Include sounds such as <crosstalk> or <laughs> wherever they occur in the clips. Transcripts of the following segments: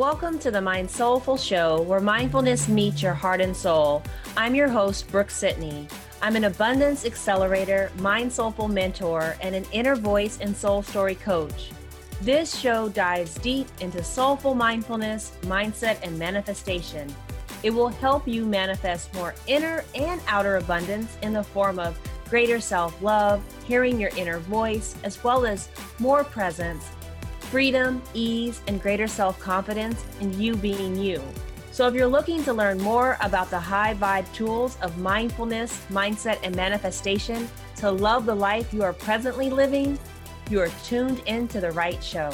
Welcome to the Mind Soulful Show, where mindfulness meets your heart and soul. I'm your host, Brooke Sidney. I'm an abundance accelerator, mind soulful mentor, and an inner voice and soul story coach. This show dives deep into soulful mindfulness, mindset, and manifestation. It will help you manifest more inner and outer abundance in the form of greater self love, hearing your inner voice, as well as more presence freedom, ease, and greater self confidence in you being you. So, if you're looking to learn more about the high vibe tools of mindfulness, mindset, and manifestation to love the life you are presently living, you are tuned into the right show.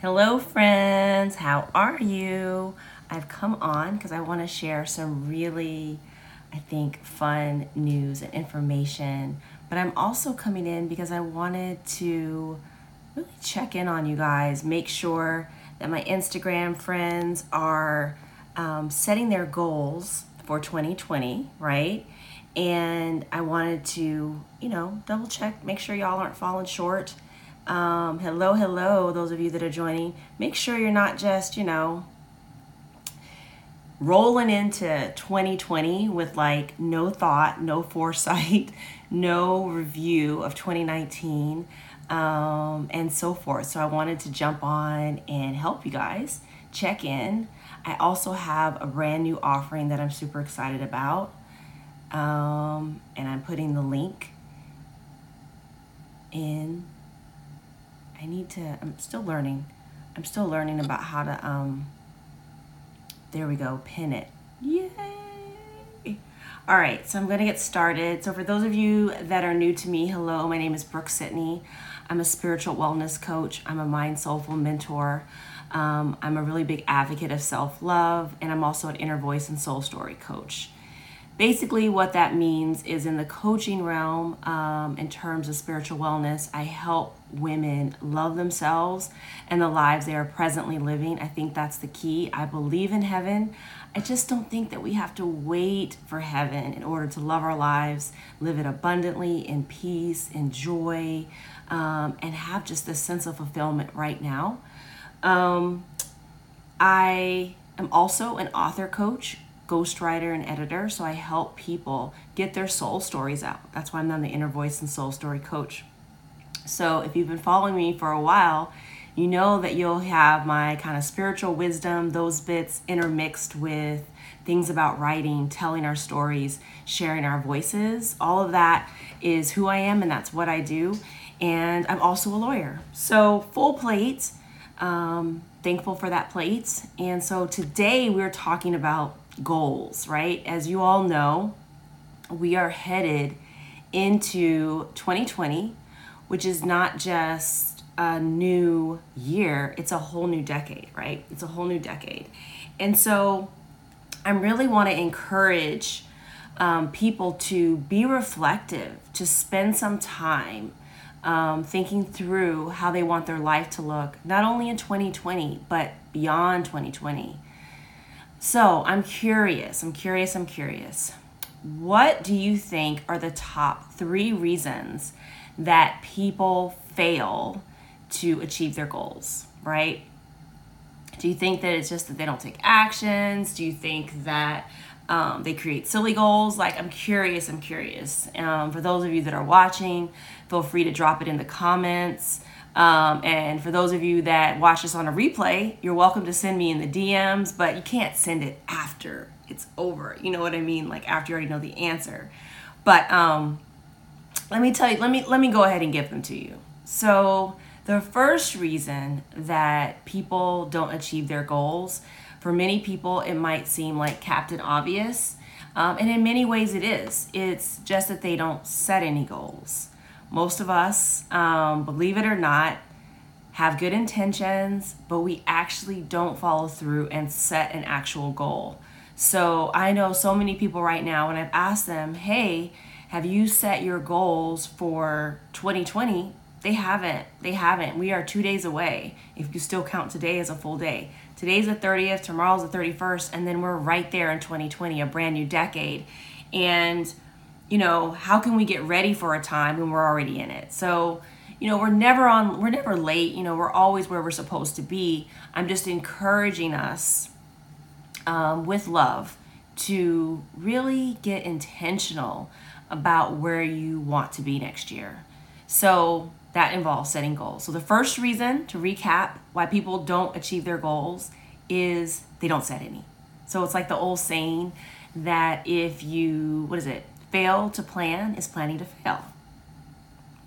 Hello, friends. How are you? I've come on because I want to share some really, I think, fun news and information but I'm also coming in because I wanted to really check in on you guys, make sure that my Instagram friends are um, setting their goals for 2020, right? And I wanted to, you know, double check, make sure y'all aren't falling short. Um, hello, hello, those of you that are joining. Make sure you're not just, you know, rolling into 2020 with like no thought, no <laughs> foresight, no review of 2019, um, and so forth. So I wanted to jump on and help you guys check in. I also have a brand new offering that I'm super excited about. Um, and I'm putting the link in. I need to, I'm still learning. I'm still learning about how to um, there we go, pin it. Yay! All right, so I'm to get started. So, for those of you that are new to me, hello, my name is Brooke Sidney. I'm a spiritual wellness coach, I'm a mind soulful mentor. Um, I'm a really big advocate of self love, and I'm also an inner voice and soul story coach basically what that means is in the coaching realm um, in terms of spiritual wellness i help women love themselves and the lives they are presently living. I think that's the key. I believe in heaven. I just don't think that we have to wait for heaven in order to love our lives live it abundantly in peace in joy um, and have just this sense of fulfillment right now. Um, i am also an author coach ghostwriter and editor, so I help people get their soul stories out. That's why I'm on the Inner Voice and Soul Story Coach. So if you've been following me for a while, you know that you'll have my kind of spiritual wisdom, those bits intermixed with things about writing, telling our stories, sharing our voices. All of that is who I am and that's what I do. And I'm also a lawyer. So, full plate. Um, thankful for that plate. And so today we're talking about goals, right? As you all know, we are headed into 2020, which is not just a new year, it's a whole new decade, right? It's a whole new decade. And so I really want to encourage um, people to be reflective, to spend some time um, thinking through how they want their life to look, not only in 2020, but beyond 2020. So I'm curious, I'm curious, I'm curious. What do you think are the top three reasons that people fail to achieve their goals, right? Do you think that it's just that they don't take actions? Do you think that um, they create silly goals? Like, I'm curious, I'm curious. Um, for those of you that are watching, feel free to drop it in the comments. Um, and for those of you that watch this on a replay, you're welcome to send me in the DMs, but you can't send it after it's over. You know what I mean? Like after you already know the answer. But um, let me tell you, let me let me go ahead and give them to you. So the first reason that people don't achieve their goals, for many people, it might seem like Captain Obvious. Um, and in many ways, it is. It's just that they don't set any goals. Most of us, um, believe it or not, have good intentions, but we actually don't follow through and set an actual goal. So I know so many people right now, and I've asked them, hey, have you set your goals for 2020? They haven't. They haven't. We are two days away, if you still count today as a full day. Today's the 30th, tomorrow's the 31st, and then we're right there in 2020, a brand new decade. And you know, how can we get ready for a time when we're already in it? So, you know, we're never on, we're never late. You know, we're always where we're supposed to be. I'm just encouraging us um, with love to really get intentional about where you want to be next year. So that involves setting goals. So the first reason to recap why people don't achieve their goals is they don't set any. So it's like the old saying that if you, what is it, fail to plan is planning to fail.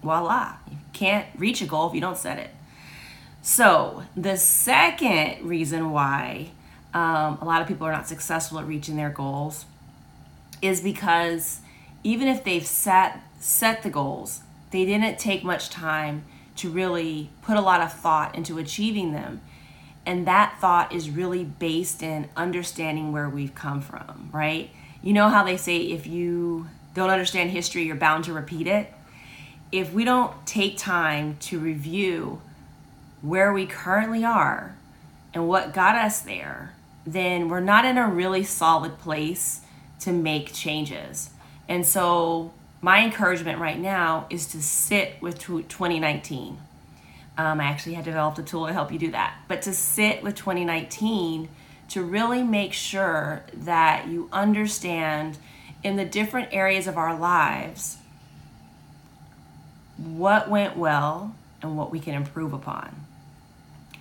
Voila. You can't reach a goal if you don't set it. So the second reason why um, a lot of people are not successful at reaching their goals is because even if they've set set the goals, they didn't take much time to really put a lot of thought into achieving them. And that thought is really based in understanding where we've come from, right? You know how they say if you don't understand history, you're bound to repeat it? If we don't take time to review where we currently are and what got us there, then we're not in a really solid place to make changes. And so, my encouragement right now is to sit with 2019. Um, I actually had developed a tool to help you do that, but to sit with 2019 to really make sure that you understand in the different areas of our lives what went well and what we can improve upon.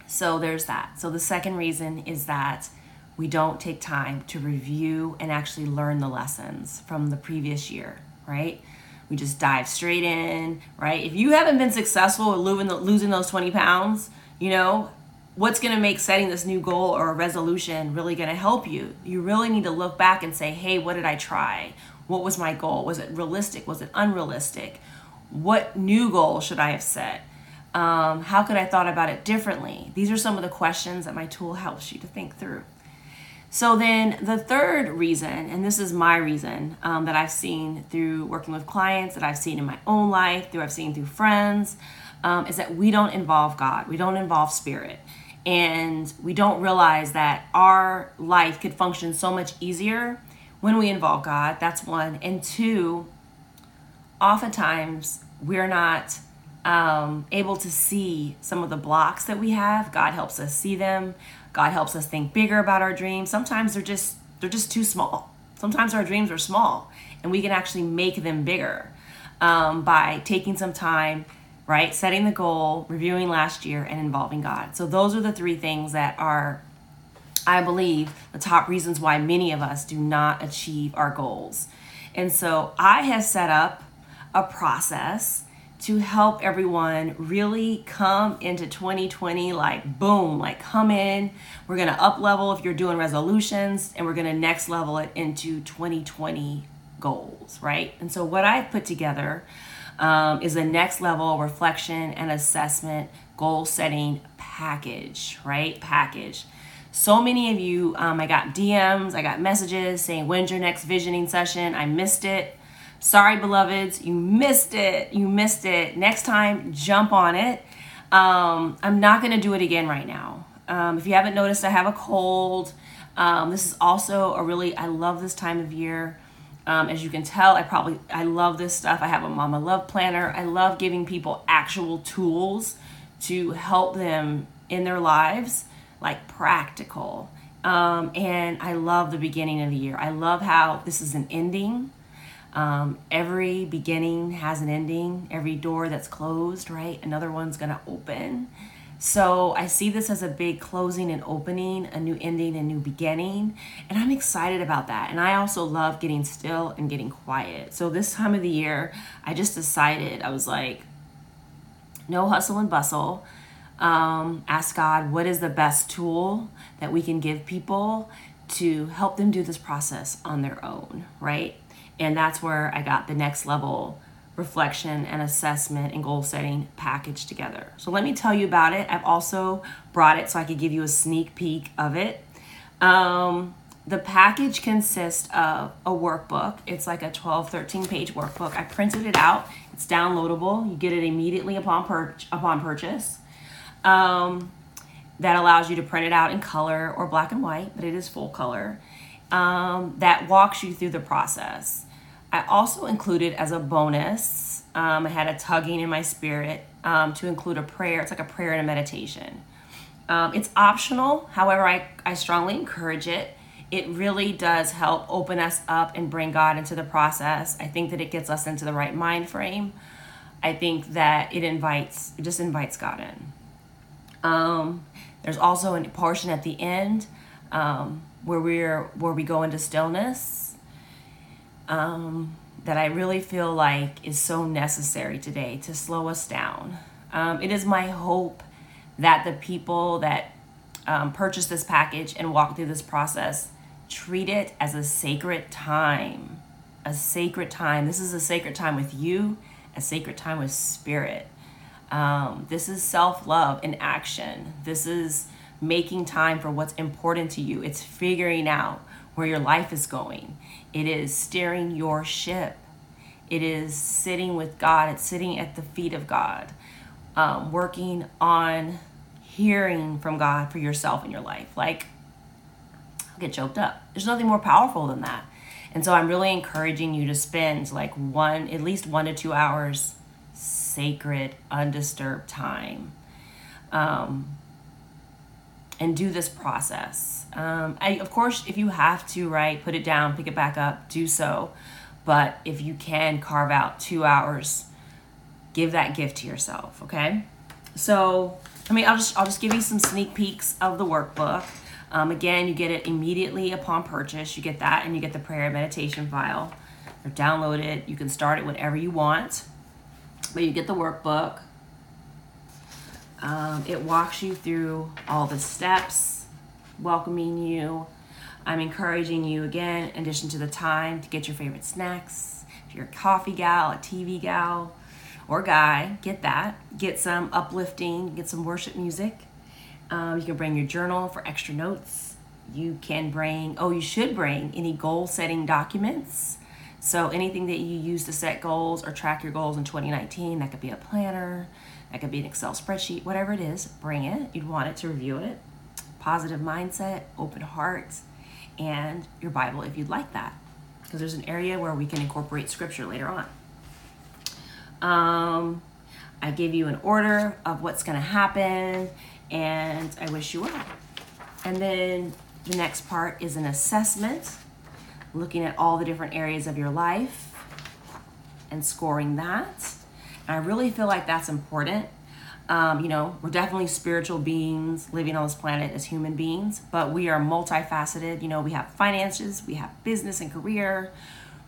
So there's that. So the second reason is that we don't take time to review and actually learn the lessons from the previous year, right? We just dive straight in, right? If you haven't been successful with losing those 20 pounds, you know, what's going to make setting this new goal or a resolution really going to help you? You really need to look back and say, hey, what did I try? What was my goal? Was it realistic? Was it unrealistic? What new goal should I have set? Um, how could I thought about it differently? These are some of the questions that my tool helps you to think through. So then the third reason, and this is my reason um, that I've seen through working with clients, that I've seen in my own life, through I've seen through friends, um, is that we don't involve God, we don't involve spirit, and we don't realize that our life could function so much easier when we involve God. That's one, and two, oftentimes we're not um, able to see some of the blocks that we have. God helps us see them. God helps us think bigger about our dreams. Sometimes they're just they're just too small. Sometimes our dreams are small, and we can actually make them bigger um, by taking some time, right? Setting the goal, reviewing last year, and involving God. So those are the three things that are, I believe, the top reasons why many of us do not achieve our goals. And so I have set up a process to help everyone really come into 2020 like boom like come in we're to up level if you're doing resolutions and we're to next level it into 2020 goals right and so what i've put together um, is a next level reflection and assessment goal setting package right package so many of you um, i got dms i got messages saying when's your next visioning session i missed it Sorry, beloveds, you missed it. You missed it. Next time, jump on it. Um, I'm not going to do it again right now. Um, if you haven't noticed, I have a cold. Um, this is also a really, I love this time of year. Um, as you can tell, I probably, I love this stuff. I have a Mama Love Planner. I love giving people actual tools to help them in their lives, like practical. Um, and I love the beginning of the year. I love how this is an ending um, every beginning has an ending. Every door that's closed, right? Another one's to open. So I see this as a big closing and opening, a new ending, a new beginning. And I'm excited about that. And I also love getting still and getting quiet. So this time of the year, I just decided, I was like, no hustle and bustle. Um, ask God, what is the best tool that we can give people to help them do this process on their own, right? And that's where I got the next level reflection and assessment and goal setting package together. So let me tell you about it. I've also brought it so I could give you a sneak peek of it. Um, the package consists of a workbook. It's like a 12, 13 page workbook. I printed it out. It's downloadable. You get it immediately upon, pur- upon purchase. Um, that allows you to print it out in color or black and white, but it is full color. Um, that walks you through the process. I also included as a bonus, um, I had a tugging in my spirit um, to include a prayer. It's like a prayer and a meditation. Um, it's optional. However, I, I strongly encourage it. It really does help open us up and bring God into the process. I think that it gets us into the right mind frame. I think that it invites, it just invites God in. Um, there's also a portion at the end um, where we're where we go into stillness um, that I really feel like is so necessary today to slow us down. Um, it is my hope that the people that um, purchase this package and walk through this process treat it as a sacred time. A sacred time. This is a sacred time with you, a sacred time with spirit. Um, this is self love in action. This is making time for what's important to you. It's figuring out where your life is going. It is steering your ship. It is sitting with God. It's sitting at the feet of God, um, working on hearing from God for yourself in your life. Like, I'll get choked up. There's nothing more powerful than that. And so I'm really encouraging you to spend like one, at least one to two hours, sacred, undisturbed time. Um, and do this process. Um, I, of course, if you have to, right, put it down, pick it back up, do so. But if you can carve out two hours, give that gift to yourself, okay? So, I mean, I'll just I'll just give you some sneak peeks of the workbook. Um, again, you get it immediately upon purchase. You get that, and you get the prayer and meditation file. Or download it. You can start it whenever you want, but you get the workbook. Um, it walks you through all the steps, welcoming you. I'm encouraging you again, in addition to the time, to get your favorite snacks. If you're a coffee gal, a TV gal, or guy, get that. Get some uplifting, get some worship music. Um, you can bring your journal for extra notes. You can bring, oh, you should bring any goal setting documents. So anything that you use to set goals or track your goals in 2019, that could be a planner, that could be an Excel spreadsheet, whatever it is, bring it. You'd want it to review it. Positive mindset, open heart, and your Bible if you'd like that. Because there's an area where we can incorporate scripture later on. Um, I gave you an order of what's going to happen, and I wish you well. And then the next part is an assessment, looking at all the different areas of your life and scoring that. And I really feel like that's important. Um, you know, we're definitely spiritual beings living on this planet as human beings, but we are multifaceted. You know, we have finances, we have business and career,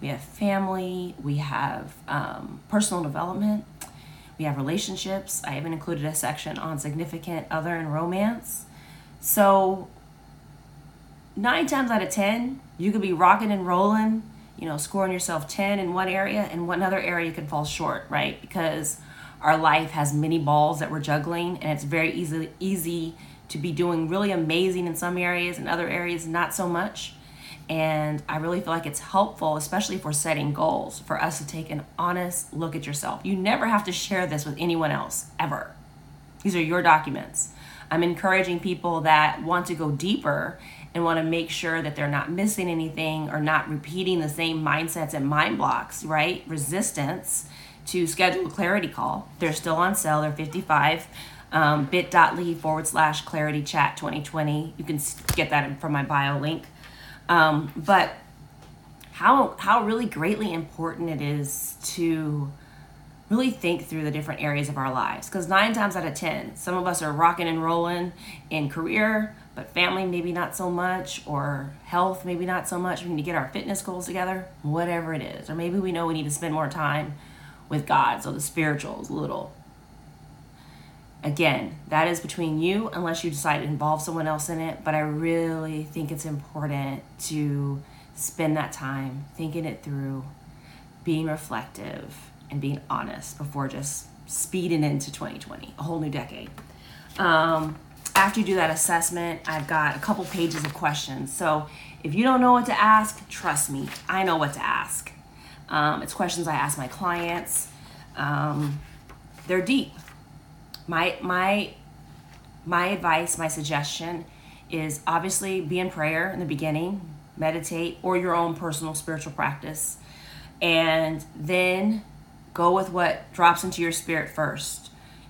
we have family, we have um, personal development, we have relationships. I even included a section on significant other and romance. So, nine times out of 10, you could be rocking and rolling you know, scoring yourself 10 in one area and one other area you can fall short, right? Because our life has many balls that we're juggling and it's very easy easy to be doing really amazing in some areas and other areas not so much. And I really feel like it's helpful, especially for setting goals, for us to take an honest look at yourself. You never have to share this with anyone else, ever. These are your documents. I'm encouraging people that want to go deeper and want to make sure that they're not missing anything or not repeating the same mindsets and mind blocks, right? Resistance to schedule a clarity call. They're still on sale. They're 55 um, bit.ly forward slash clarity chat 2020. You can get that from my bio link. Um, but how, how really greatly important it is to really think through the different areas of our lives. Because nine times out of 10, some of us are rocking and rolling in career, but family maybe not so much, or health maybe not so much. We need to get our fitness goals together, whatever it is. Or maybe we know we need to spend more time with God, so the spiritual is a little. Again, that is between you unless you decide to involve someone else in it, but I really think it's important to spend that time thinking it through, being reflective, and being honest before just speeding into 2020, a whole new decade. Um, after you do that assessment, I've got a couple pages of questions. So if you don't know what to ask, trust me, I know what to ask. Um, it's questions I ask my clients. Um, they're deep. My my my advice, my suggestion is obviously be in prayer in the beginning, meditate, or your own personal spiritual practice, and then go with what drops into your spirit first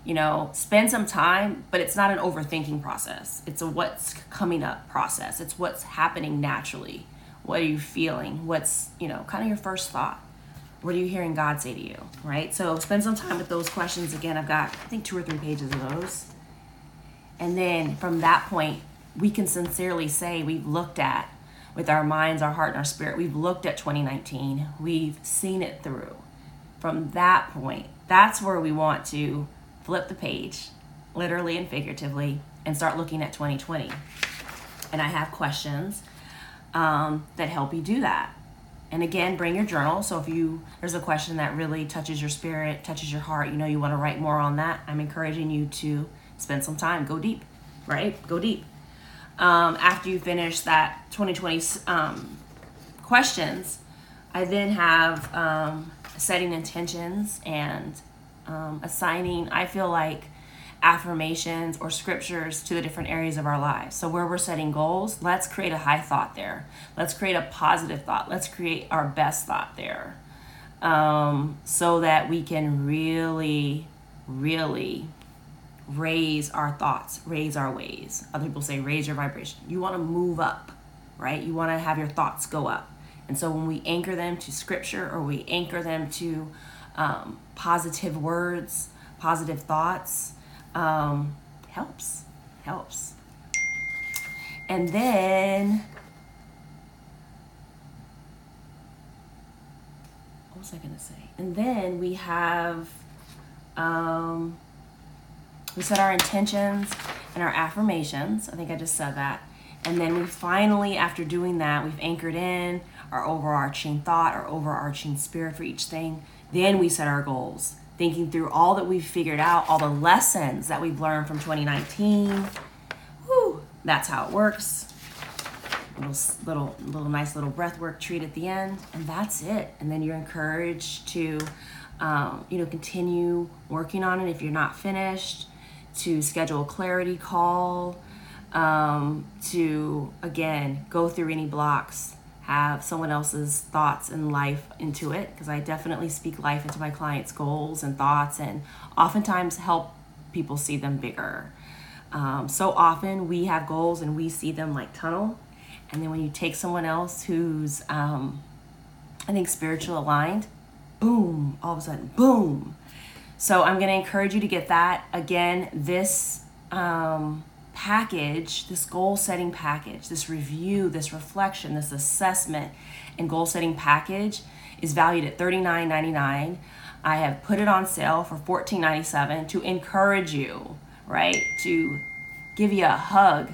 you know, spend some time, but it's not an overthinking process. It's a what's coming up process. It's what's happening naturally. What are you feeling? What's, you know, kind of your first thought? What are you hearing God say to you? Right? So spend some time with those questions. Again, I've got, I think, two or three pages of those. And then from that point, we can sincerely say we've looked at with our minds, our heart, and our spirit, we've looked at 2019, we've seen it through. From that point, that's where we want to flip the page, literally and figuratively, and start looking at 2020. And I have questions um, that help you do that. And again, bring your journal. So if you there's a question that really touches your spirit, touches your heart, you know you want to write more on that, I'm encouraging you to spend some time, go deep, right? Go deep. Um, after you finish that 2020 um, questions, I then have um, setting intentions and um, assigning, I feel like, affirmations or scriptures to the different areas of our lives. So, where we're setting goals, let's create a high thought there. Let's create a positive thought. Let's create our best thought there um, so that we can really, really raise our thoughts, raise our ways. Other people say raise your vibration. You want to move up, right? You want to have your thoughts go up. And so, when we anchor them to scripture or we anchor them to um, positive words, positive thoughts, um, helps, helps. And then, what was I going to say? And then we have, um, we set our intentions and our affirmations. I think I just said that. And then we finally, after doing that, we've anchored in our overarching thought, our overarching spirit for each thing. Then we set our goals, thinking through all that we've figured out, all the lessons that we've learned from 2019. Whew, that's how it works. Little, little, little nice little breath work treat at the end, and that's it. And then you're encouraged to, um, you know, continue working on it if you're not finished. To schedule a clarity call, um, to again go through any blocks have someone else's thoughts and life into it because I definitely speak life into my clients' goals and thoughts and oftentimes help people see them bigger. Um, so often we have goals and we see them like tunnel. And then when you take someone else who's, um, I think, spiritual aligned, boom, all of a sudden, boom. So I'm going to encourage you to get that. Again, this. Um, package, this goal setting package, this review, this reflection, this assessment and goal setting package is valued at $39.99. I have put it on sale for $14.97 to encourage you, right? To give you a hug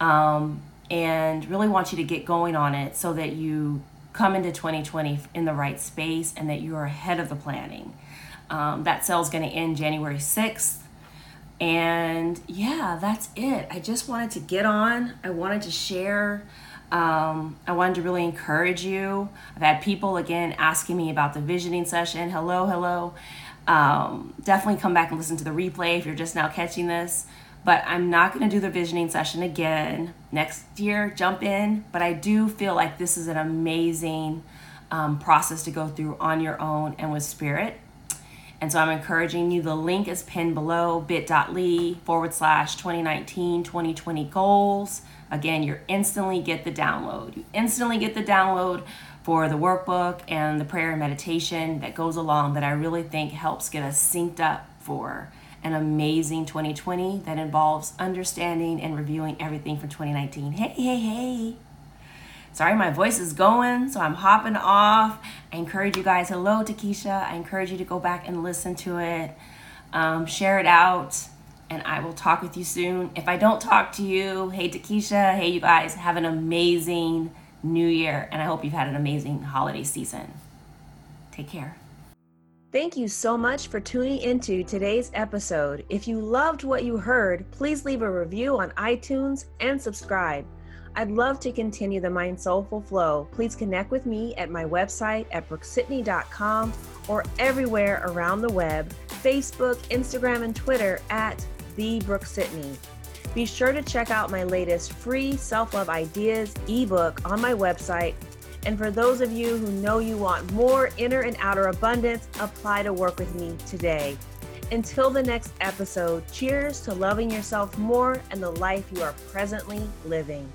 um, and really want you to get going on it so that you come into 2020 in the right space and that you're ahead of the planning. Um, that sale is going to end January 6th. And yeah, that's it. I just wanted to get on. I wanted to share. Um, I wanted to really encourage you. I've had people again asking me about the visioning session. Hello, hello. Um, definitely come back and listen to the replay if you're just now catching this. But I'm not going to do the visioning session again next year. Jump in. But I do feel like this is an amazing um, process to go through on your own and with spirit. And so I'm encouraging you. The link is pinned below bit.ly forward slash 2019 2020 goals. Again, you instantly get the download. You instantly get the download for the workbook and the prayer and meditation that goes along that I really think helps get us synced up for an amazing 2020 that involves understanding and reviewing everything from 2019. Hey, hey, hey. Sorry, my voice is going, so I'm hopping off. I encourage you guys, hello to Keisha. I encourage you to go back and listen to it, um, share it out, and I will talk with you soon. If I don't talk to you, hey to Keisha, hey you guys, have an amazing new year, and I hope you've had an amazing holiday season. Take care. Thank you so much for tuning into today's episode. If you loved what you heard, please leave a review on iTunes and subscribe. I'd love to continue the Mind Soulful Flow. Please connect with me at my website at brookesidney.com or everywhere around the web Facebook, Instagram, and Twitter at The Brooke. Be sure to check out my latest free self love ideas ebook on my website. And for those of you who know you want more inner and outer abundance, apply to work with me today. Until the next episode, cheers to loving yourself more and the life you are presently living.